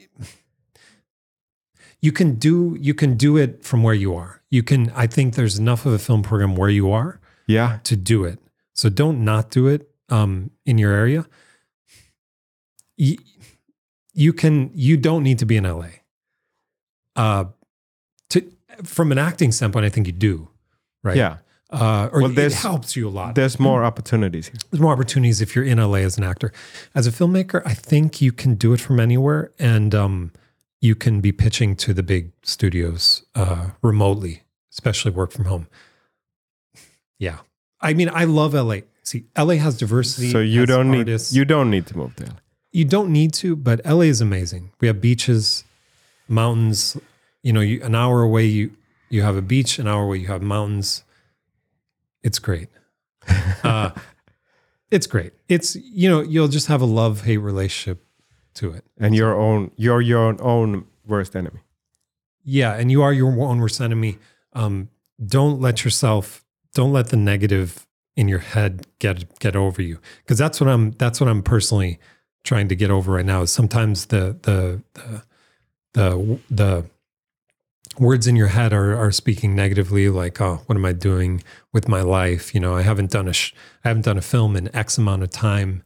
You can do you can do it from where you are. You can. I think there's enough of a film program where you are Yeah. to do it. So don't not do it um, in your area. You, you can. You don't need to be in LA. Uh, to from an acting standpoint, I think you do, right? Yeah. Uh, or Well, it helps you a lot. There's more opportunities here. There's more opportunities if you're in LA as an actor. As a filmmaker, I think you can do it from anywhere, and um, you can be pitching to the big studios uh, remotely, especially work from home. Yeah, I mean, I love LA. See, LA has diversity. So you don't need you don't need to move to LA. you don't need to, but LA is amazing. We have beaches, mountains. You know, you, an hour away you you have a beach. An hour away you have mountains. It's great. Uh, it's great. It's you know you'll just have a love hate relationship to it. And your own you're your own worst enemy. Yeah, and you are your own worst enemy. Um, don't let yourself, don't let the negative in your head get get over you, because that's what I'm. That's what I'm personally trying to get over right now. Is sometimes the the the the the words in your head are are speaking negatively, like, oh, what am I doing with my life? You know, I haven't done a sh- I haven't done a film in X amount of time.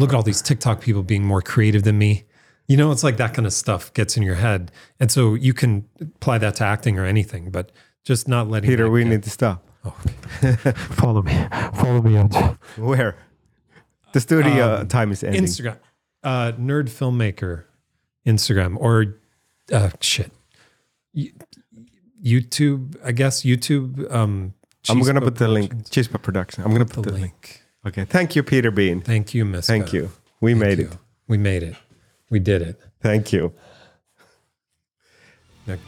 Look at all these TikTok people being more creative than me. You know, it's like that kind of stuff gets in your head. And so you can apply that to acting or anything, but just not letting Peter, we get- need to stop. Oh, okay. follow me. Follow me on Where? The studio Um, time is ending. Instagram. Uh, nerd filmmaker Instagram or uh, shit. YouTube, I guess YouTube. Um, I'm gonna put the link. Productions. Production. I'm gonna The put the link. link. Okay. Thank you, Peter Bean. Thank you, Miss. Thank you. We Thank made you. it. We made it. We did it. Thank you. Nick.